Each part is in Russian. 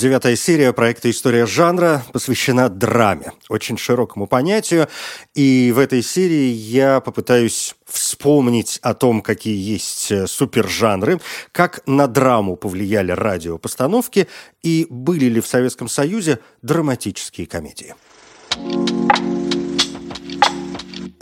Девятая серия проекта «История жанра» посвящена драме, очень широкому понятию. И в этой серии я попытаюсь вспомнить о том, какие есть э, супержанры, как на драму повлияли радиопостановки и были ли в Советском Союзе драматические комедии.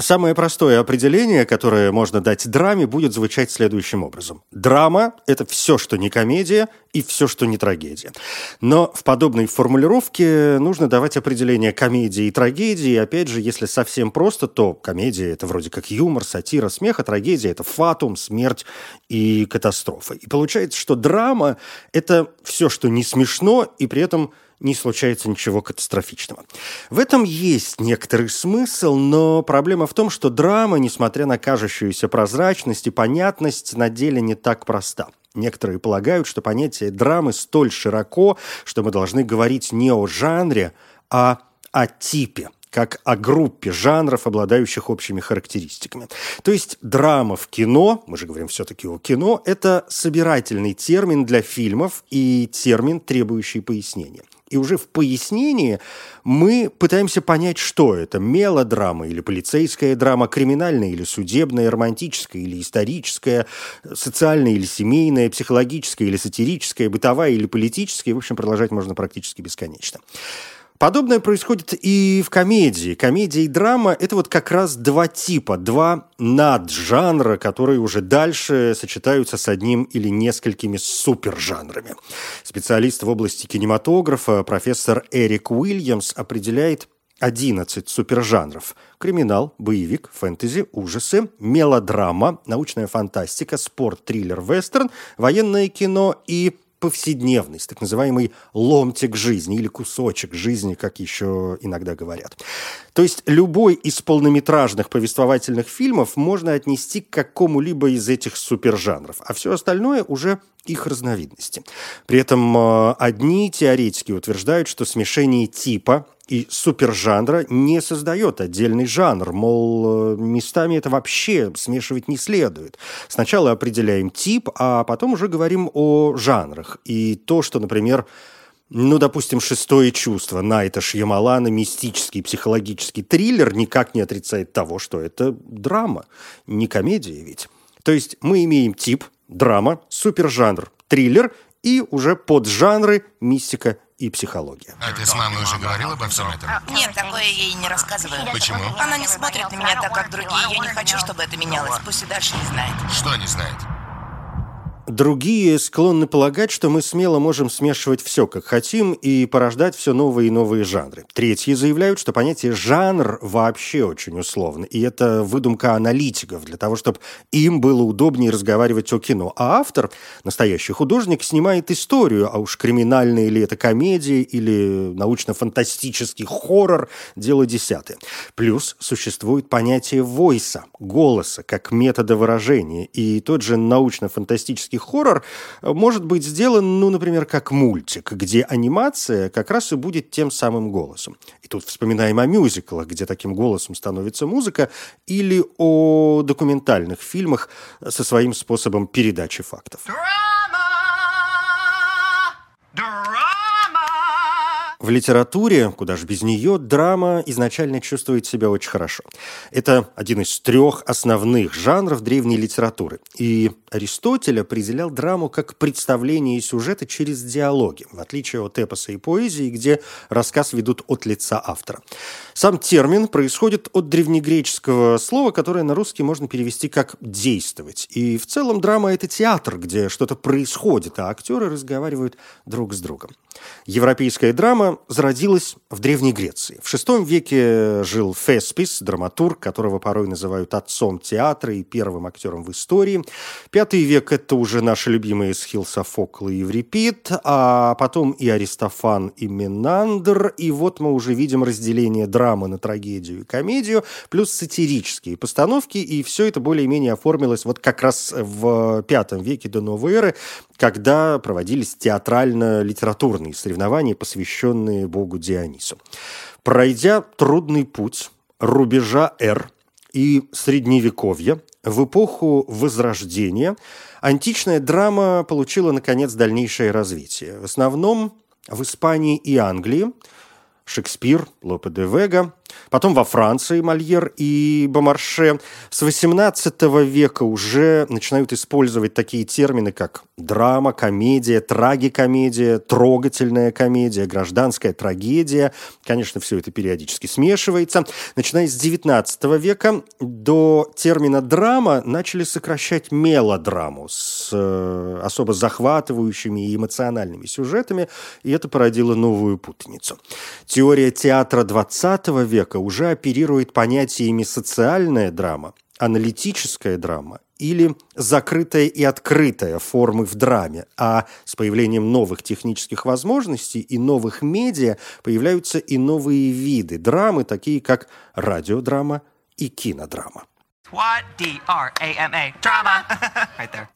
Самое простое определение, которое можно дать драме, будет звучать следующим образом. Драма – это все, что не комедия, и все, что не трагедия. Но в подобной формулировке нужно давать определение комедии и трагедии. Опять же, если совсем просто, то комедия – это вроде как юмор, сатира, смех, а трагедия – это фатум, смерть и катастрофа. И получается, что драма – это все, что не смешно, и при этом – не случается ничего катастрофичного. В этом есть некоторый смысл, но проблема в том, что драма, несмотря на кажущуюся прозрачность и понятность, на деле не так проста. Некоторые полагают, что понятие драмы столь широко, что мы должны говорить не о жанре, а о типе как о группе жанров, обладающих общими характеристиками. То есть драма в кино, мы же говорим все-таки о кино, это собирательный термин для фильмов и термин, требующий пояснения. И уже в пояснении мы пытаемся понять, что это – мелодрама или полицейская драма, криминальная или судебная, романтическая или историческая, социальная или семейная, психологическая или сатирическая, бытовая или политическая. В общем, продолжать можно практически бесконечно. Подобное происходит и в комедии. Комедия и драма – это вот как раз два типа, два наджанра, которые уже дальше сочетаются с одним или несколькими супержанрами. Специалист в области кинематографа профессор Эрик Уильямс определяет 11 супержанров. Криминал, боевик, фэнтези, ужасы, мелодрама, научная фантастика, спорт, триллер, вестерн, военное кино и повседневность, так называемый ломтик жизни или кусочек жизни, как еще иногда говорят. То есть любой из полнометражных повествовательных фильмов можно отнести к какому-либо из этих супержанров, а все остальное уже их разновидности. При этом э, одни теоретики утверждают, что смешение типа и супержанра не создает отдельный жанр, мол, э, местами это вообще смешивать не следует. Сначала определяем тип, а потом уже говорим о жанрах. И то, что, например, ну, допустим, «Шестое чувство» Найта Шьямалана, мистический психологический триллер, никак не отрицает того, что это драма, не комедия ведь. То есть мы имеем тип, драма, супержанр, триллер и уже поджанры мистика и психология. А ты с мамой уже говорил обо всем этом? Нет, такое я ей не рассказываю. Почему? Она не смотрит на меня так, как другие. Я не хочу, чтобы это менялось. Пусть и дальше не знает. Что не знает? Другие склонны полагать, что мы смело можем смешивать все, как хотим, и порождать все новые и новые жанры. Третьи заявляют, что понятие «жанр» вообще очень условно, и это выдумка аналитиков для того, чтобы им было удобнее разговаривать о кино. А автор, настоящий художник, снимает историю, а уж криминальная ли это комедия или научно-фантастический хоррор – дело десятое. Плюс существует понятие «войса», голоса, как метода выражения, и тот же научно-фантастический хоррор может быть сделан, ну, например, как мультик, где анимация как раз и будет тем самым голосом. И тут вспоминаем о мюзиклах, где таким голосом становится музыка, или о документальных фильмах со своим способом передачи фактов. В литературе, куда же без нее, драма изначально чувствует себя очень хорошо. Это один из трех основных жанров древней литературы. И Аристотель определял драму как представление сюжета через диалоги, в отличие от эпоса и поэзии, где рассказ ведут от лица автора. Сам термин происходит от древнегреческого слова, которое на русский можно перевести как «действовать». И в целом драма – это театр, где что-то происходит, а актеры разговаривают друг с другом. Европейская драма драма зародилась в Древней Греции. В VI веке жил Феспис, драматург, которого порой называют отцом театра и первым актером в истории. Пятый век – это уже наши любимые Схил, Софокл и Еврипид, а потом и Аристофан, и Менандр. И вот мы уже видим разделение драмы на трагедию и комедию, плюс сатирические постановки, и все это более-менее оформилось вот как раз в пятом веке до новой эры, когда проводились театрально-литературные соревнования, посвященные богу Дионису. Пройдя трудный путь рубежа эр и средневековья, в эпоху Возрождения античная драма получила, наконец, дальнейшее развитие. В основном в Испании и Англии Шекспир, Лопе де Вега, потом во Франции Мольер и Бомарше. С XVIII века уже начинают использовать такие термины, как драма, комедия, трагикомедия, трогательная комедия, гражданская трагедия. Конечно, все это периодически смешивается. Начиная с XIX века до термина драма начали сокращать мелодраму с э, особо захватывающими и эмоциональными сюжетами, и это породило новую путаницу. Теория театра XX века уже оперирует понятиями социальная драма, аналитическая драма или закрытая и открытая формы в драме, а с появлением новых технических возможностей и новых медиа появляются и новые виды драмы, такие как радиодрама и кинодрама.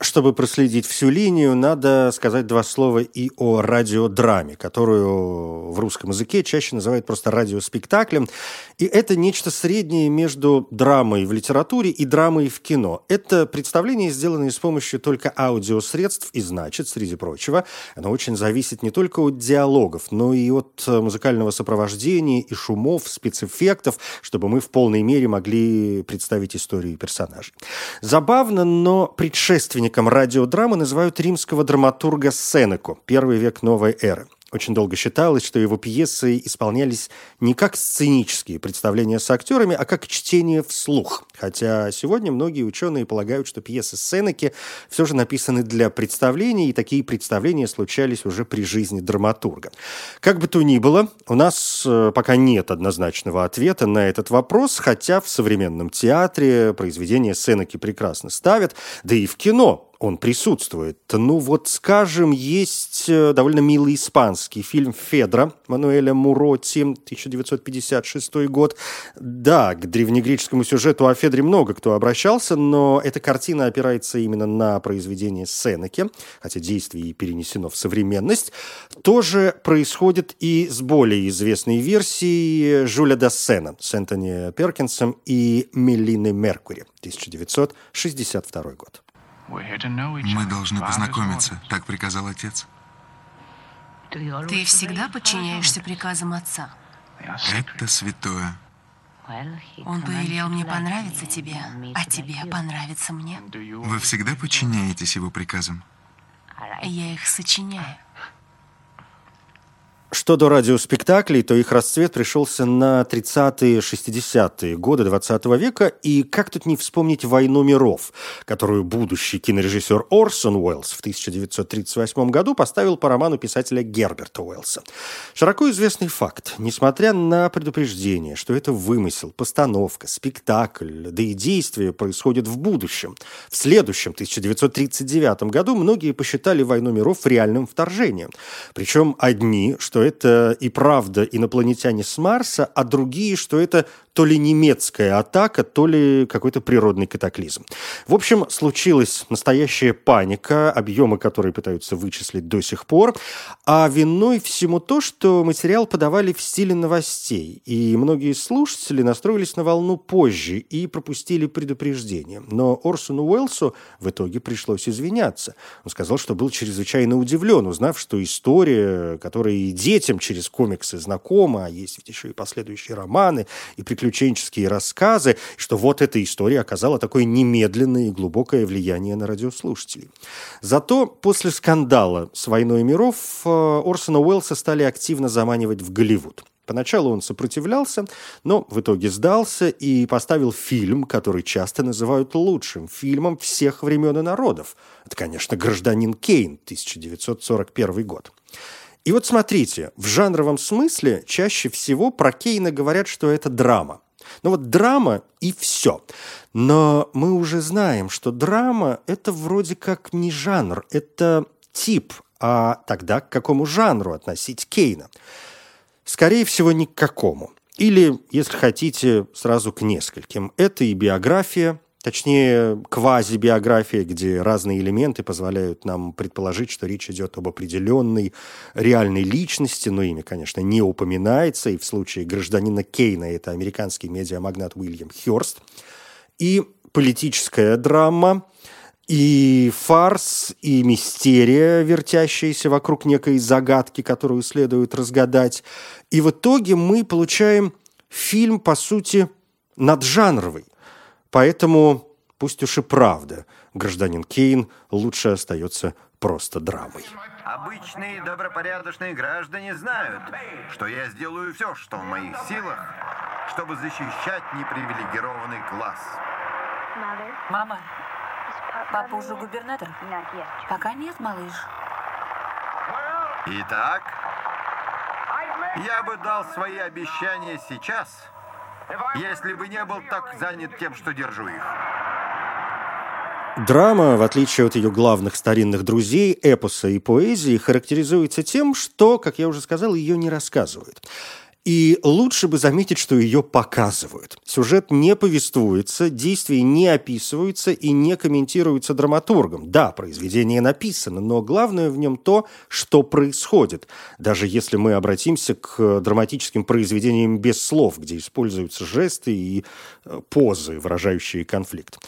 Чтобы проследить всю линию, надо сказать два слова и о радиодраме, которую в русском языке чаще называют просто радиоспектаклем. И это нечто среднее между драмой в литературе и драмой в кино. Это представление, сделанное с помощью только аудиосредств, и значит, среди прочего, оно очень зависит не только от диалогов, но и от музыкального сопровождения и шумов, спецэффектов, чтобы мы в полной мере могли представить историю историю персонажей. Забавно, но предшественником радиодрамы называют римского драматурга Сенеку, первый век новой эры. Очень долго считалось, что его пьесы исполнялись не как сценические представления с актерами, а как чтение вслух. Хотя сегодня многие ученые полагают, что пьесы Сенеки все же написаны для представлений, и такие представления случались уже при жизни драматурга. Как бы то ни было, у нас э, пока нет однозначного ответа на этот вопрос, хотя в современном театре произведения Сенеки прекрасно ставят, да и в кино он присутствует. Ну вот, скажем, есть э, довольно милый испанский фильм «Федра» Мануэля Муроти, 1956 год. Да, к древнегреческому сюжету о Федре много кто обращался, но эта картина опирается именно на произведение Сенеки, хотя действие и перенесено в современность. Тоже происходит и с более известной версией Жюля Дассена с Энтони Перкинсом и Мелиной Меркури, 1962 год. Мы должны познакомиться, так приказал отец. Ты всегда подчиняешься приказам отца. Это святое. Он повелел мне понравиться тебе, а тебе понравится мне. Вы всегда подчиняетесь его приказам? Я их сочиняю. Что до радиоспектаклей, то их расцвет пришелся на 30-е, 60-е годы 20 века, и как тут не вспомнить «Войну миров», которую будущий кинорежиссер Орсон Уэллс в 1938 году поставил по роману писателя Герберта Уэллса. Широко известный факт, несмотря на предупреждение, что это вымысел, постановка, спектакль, да и действие происходит в будущем, в следующем, 1939 году, многие посчитали «Войну миров» реальным вторжением. Причем одни, что это и правда инопланетяне с Марса, а другие, что это то ли немецкая атака, то ли какой-то природный катаклизм. В общем, случилась настоящая паника, объемы которой пытаются вычислить до сих пор, а виной всему то, что материал подавали в стиле новостей, и многие слушатели настроились на волну позже и пропустили предупреждение. Но Орсону Уэллсу в итоге пришлось извиняться. Он сказал, что был чрезвычайно удивлен, узнав, что история, которая и детям через комиксы знакома, а есть ведь еще и последующие романы, и приключенческие рассказы, что вот эта история оказала такое немедленное и глубокое влияние на радиослушателей. Зато после скандала с «Войной миров» э, Орсона Уэллса стали активно заманивать в Голливуд. Поначалу он сопротивлялся, но в итоге сдался и поставил фильм, который часто называют лучшим фильмом всех времен и народов. Это, конечно, «Гражданин Кейн», 1941 год. И вот смотрите, в жанровом смысле чаще всего про Кейна говорят, что это драма. Ну вот драма и все. Но мы уже знаем, что драма – это вроде как не жанр, это тип, а тогда к какому жанру относить Кейна? Скорее всего, ни к какому. Или, если хотите, сразу к нескольким. Это и биография, точнее, квазибиография, где разные элементы позволяют нам предположить, что речь идет об определенной реальной личности, но имя, конечно, не упоминается, и в случае гражданина Кейна это американский медиамагнат Уильям Хёрст, и политическая драма, и фарс, и мистерия, вертящаяся вокруг некой загадки, которую следует разгадать. И в итоге мы получаем фильм, по сути, наджанровый. Поэтому, пусть уж и правда, гражданин Кейн лучше остается просто драмой. Обычные добропорядочные граждане знают, что я сделаю все, что в моих силах, чтобы защищать непривилегированный класс. Мама, Папа уже губернатор? Пока нет, малыш. Итак, я бы дал свои обещания сейчас, если бы не был так занят тем, что держу их. Драма, в отличие от ее главных старинных друзей, эпоса и поэзии, характеризуется тем, что, как я уже сказал, ее не рассказывают. И лучше бы заметить, что ее показывают. Сюжет не повествуется, действия не описываются и не комментируются драматургом. Да, произведение написано, но главное в нем то, что происходит. Даже если мы обратимся к драматическим произведениям без слов, где используются жесты и э, позы, выражающие конфликт.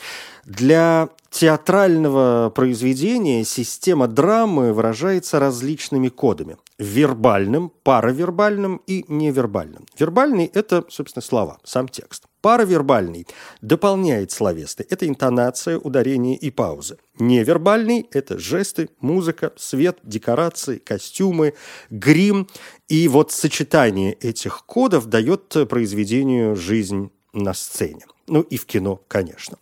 Для театрального произведения система драмы выражается различными кодами. Вербальным, паравербальным и невербальным. Вербальный – это, собственно, слова, сам текст. Паравербальный дополняет словесный. Это интонация, ударение и паузы. Невербальный – это жесты, музыка, свет, декорации, костюмы, грим. И вот сочетание этих кодов дает произведению жизнь на сцене. Ну и в кино, конечно.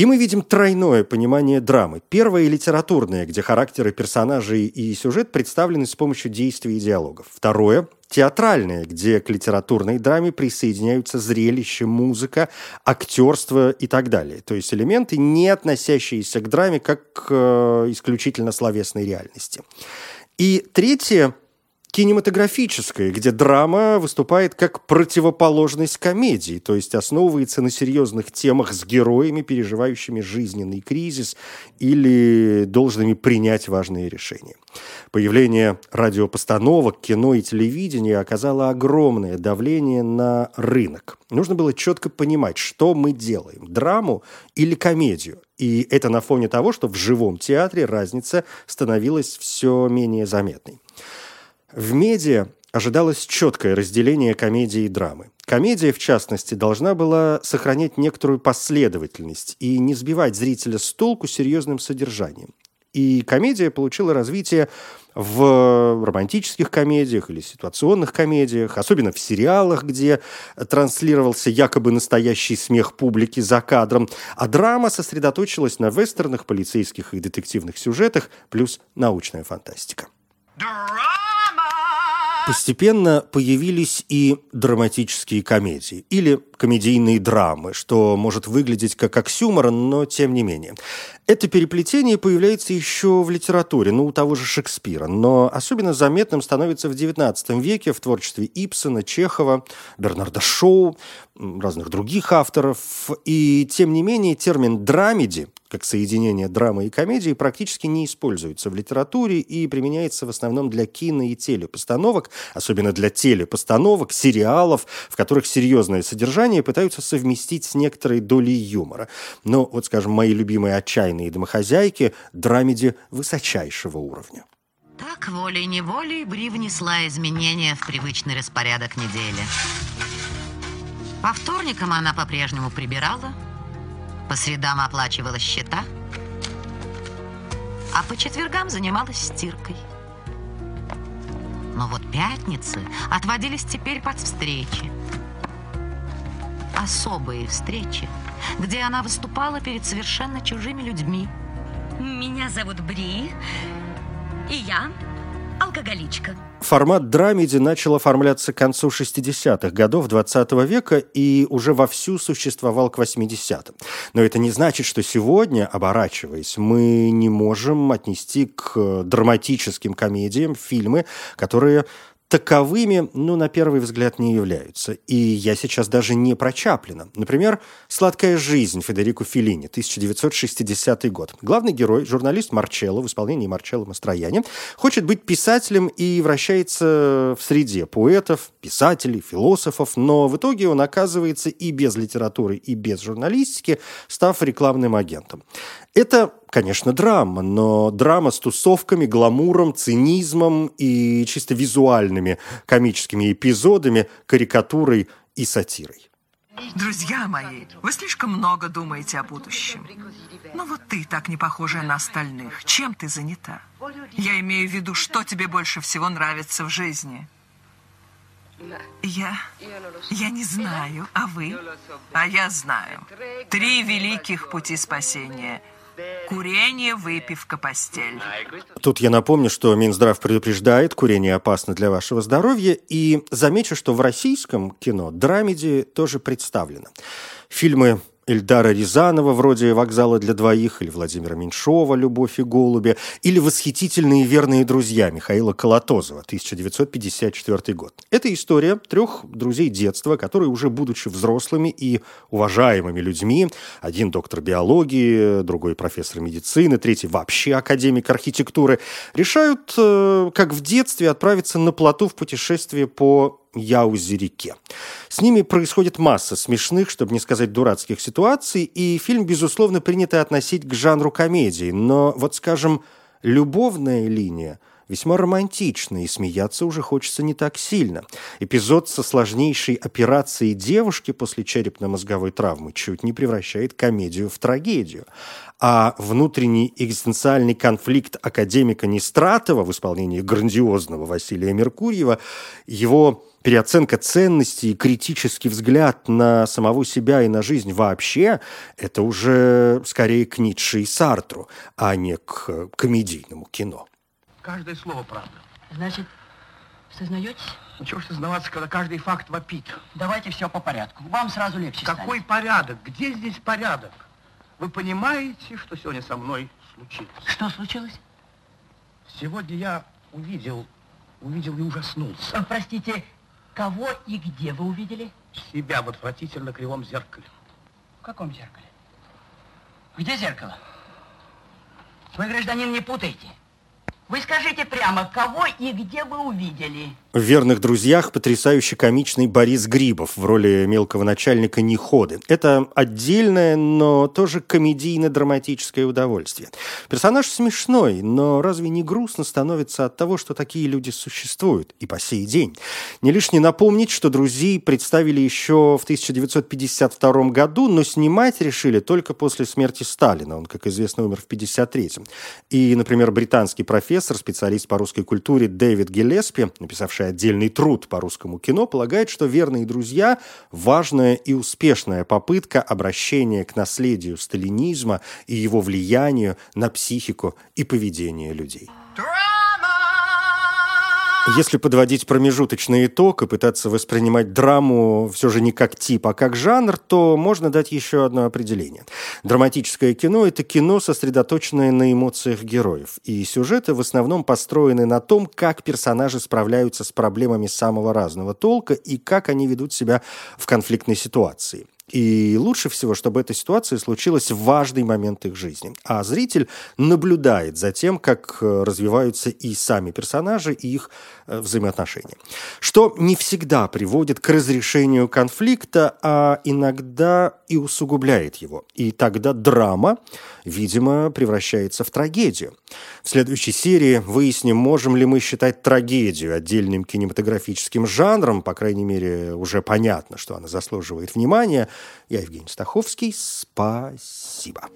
И мы видим тройное понимание драмы. Первое – литературное, где характеры персонажей и сюжет представлены с помощью действий и диалогов. Второе – театральное, где к литературной драме присоединяются зрелище, музыка, актерство и так далее. То есть элементы, не относящиеся к драме как к э, исключительно словесной реальности. И третье кинематографическое, где драма выступает как противоположность комедии, то есть основывается на серьезных темах с героями, переживающими жизненный кризис или должными принять важные решения. Появление радиопостановок, кино и телевидения оказало огромное давление на рынок. Нужно было четко понимать, что мы делаем – драму или комедию. И это на фоне того, что в живом театре разница становилась все менее заметной. В медиа ожидалось четкое разделение комедии и драмы. Комедия, в частности, должна была сохранять некоторую последовательность и не сбивать зрителя с толку серьезным содержанием. И комедия получила развитие в романтических комедиях или ситуационных комедиях, особенно в сериалах, где транслировался якобы настоящий смех публики за кадром, а драма сосредоточилась на вестернах, полицейских и детективных сюжетах, плюс научная фантастика. Постепенно появились и драматические комедии или комедийные драмы, что может выглядеть как оксюморон, но тем не менее. Это переплетение появляется еще в литературе, ну, у того же Шекспира, но особенно заметным становится в XIX веке в творчестве Ипсона, Чехова, Бернарда Шоу, разных других авторов. И, тем не менее, термин «драмеди», как соединение драмы и комедии, практически не используется в литературе и применяется в основном для кино- и телепостановок, особенно для телепостановок, сериалов, в которых серьезное содержание пытаются совместить с некоторой долей юмора. Но, вот, скажем, мои любимые «Отчаянные домохозяйки драмеди высочайшего уровня. Так волей-неволей Бри внесла изменения в привычный распорядок недели. По вторникам она по-прежнему прибирала, по средам оплачивала счета, а по четвергам занималась стиркой. Но вот пятницы отводились теперь под встречи. Особые встречи – где она выступала перед совершенно чужими людьми. Меня зовут Бри, и я алкоголичка. Формат драмеди начал оформляться к концу 60-х годов 20 -го века и уже вовсю существовал к 80-м. Но это не значит, что сегодня, оборачиваясь, мы не можем отнести к драматическим комедиям фильмы, которые таковыми, ну, на первый взгляд, не являются. И я сейчас даже не про Чаплина. Например, «Сладкая жизнь» Федерико Феллини, 1960 год. Главный герой, журналист Марчелло в исполнении Марчелло Мастрояни, хочет быть писателем и вращается в среде поэтов, писателей, философов, но в итоге он оказывается и без литературы, и без журналистики, став рекламным агентом. Это, конечно, драма, но драма с тусовками, гламуром, цинизмом и чисто визуальными комическими эпизодами, карикатурой и сатирой. Друзья мои, вы слишком много думаете о будущем. Но вот ты так не похожа на остальных. Чем ты занята? Я имею в виду, что тебе больше всего нравится в жизни. Я... Я не знаю, а вы? А я знаю. Три великих пути спасения – Курение, выпивка, постель. Тут я напомню, что Минздрав предупреждает, курение опасно для вашего здоровья, и замечу, что в российском кино драмеди тоже представлено. Фильмы Эльдара Рязанова, вроде «Вокзала для двоих», или Владимира Меньшова «Любовь и голуби», или «Восхитительные верные друзья» Михаила Колотозова, 1954 год. Это история трех друзей детства, которые уже будучи взрослыми и уважаемыми людьми, один доктор биологии, другой профессор медицины, третий вообще академик архитектуры, решают, э, как в детстве, отправиться на плоту в путешествие по Яузе-реке. С ними происходит масса смешных, чтобы не сказать дурацких ситуаций, и фильм, безусловно, принято относить к жанру комедии. Но вот, скажем, любовная линия весьма романтична, и смеяться уже хочется не так сильно. Эпизод со сложнейшей операцией девушки после черепно-мозговой травмы чуть не превращает комедию в трагедию. А внутренний экзистенциальный конфликт академика Нестратова в исполнении грандиозного Василия Меркурьева, его переоценка ценностей и критический взгляд на самого себя и на жизнь вообще, это уже скорее к Ницше и Сартру, а не к комедийному кино. Каждое слово правда. Значит, сознаетесь? Ничего ж сознаваться, когда каждый факт вопит. Давайте все по порядку. Вам сразу легче Какой станет. порядок? Где здесь порядок? Вы понимаете, что сегодня со мной случилось? Что случилось? Сегодня я увидел, увидел и ужаснулся. Простите, Кого и где вы увидели? Себя в отвратительно кривом зеркале. В каком зеркале? Где зеркало? Вы, гражданин, не путайте. Вы скажите прямо, кого и где вы увидели? В «Верных друзьях» потрясающе комичный Борис Грибов в роли мелкого начальника Неходы. Это отдельное, но тоже комедийно-драматическое удовольствие. Персонаж смешной, но разве не грустно становится от того, что такие люди существуют и по сей день? Не лишне напомнить, что «Друзей» представили еще в 1952 году, но снимать решили только после смерти Сталина. Он, как известно, умер в 1953. И, например, британский профессор профессор, специалист по русской культуре Дэвид Гелеспи, написавший отдельный труд по русскому кино, полагает, что «Верные друзья» – важная и успешная попытка обращения к наследию сталинизма и его влиянию на психику и поведение людей. Если подводить промежуточный итог и пытаться воспринимать драму все же не как тип, а как жанр, то можно дать еще одно определение. Драматическое кино – это кино, сосредоточенное на эмоциях героев. И сюжеты в основном построены на том, как персонажи справляются с проблемами самого разного толка и как они ведут себя в конфликтной ситуации. И лучше всего, чтобы эта ситуация случилась в важный момент их жизни. А зритель наблюдает за тем, как э, развиваются и сами персонажи, и их э, взаимоотношения. Что не всегда приводит к разрешению конфликта, а иногда и усугубляет его. И тогда драма, видимо, превращается в трагедию. В следующей серии выясним, можем ли мы считать трагедию отдельным кинематографическим жанром, по крайней мере, уже понятно, что она заслуживает внимания – я Евгений Стаховский. Спасибо. Спасибо.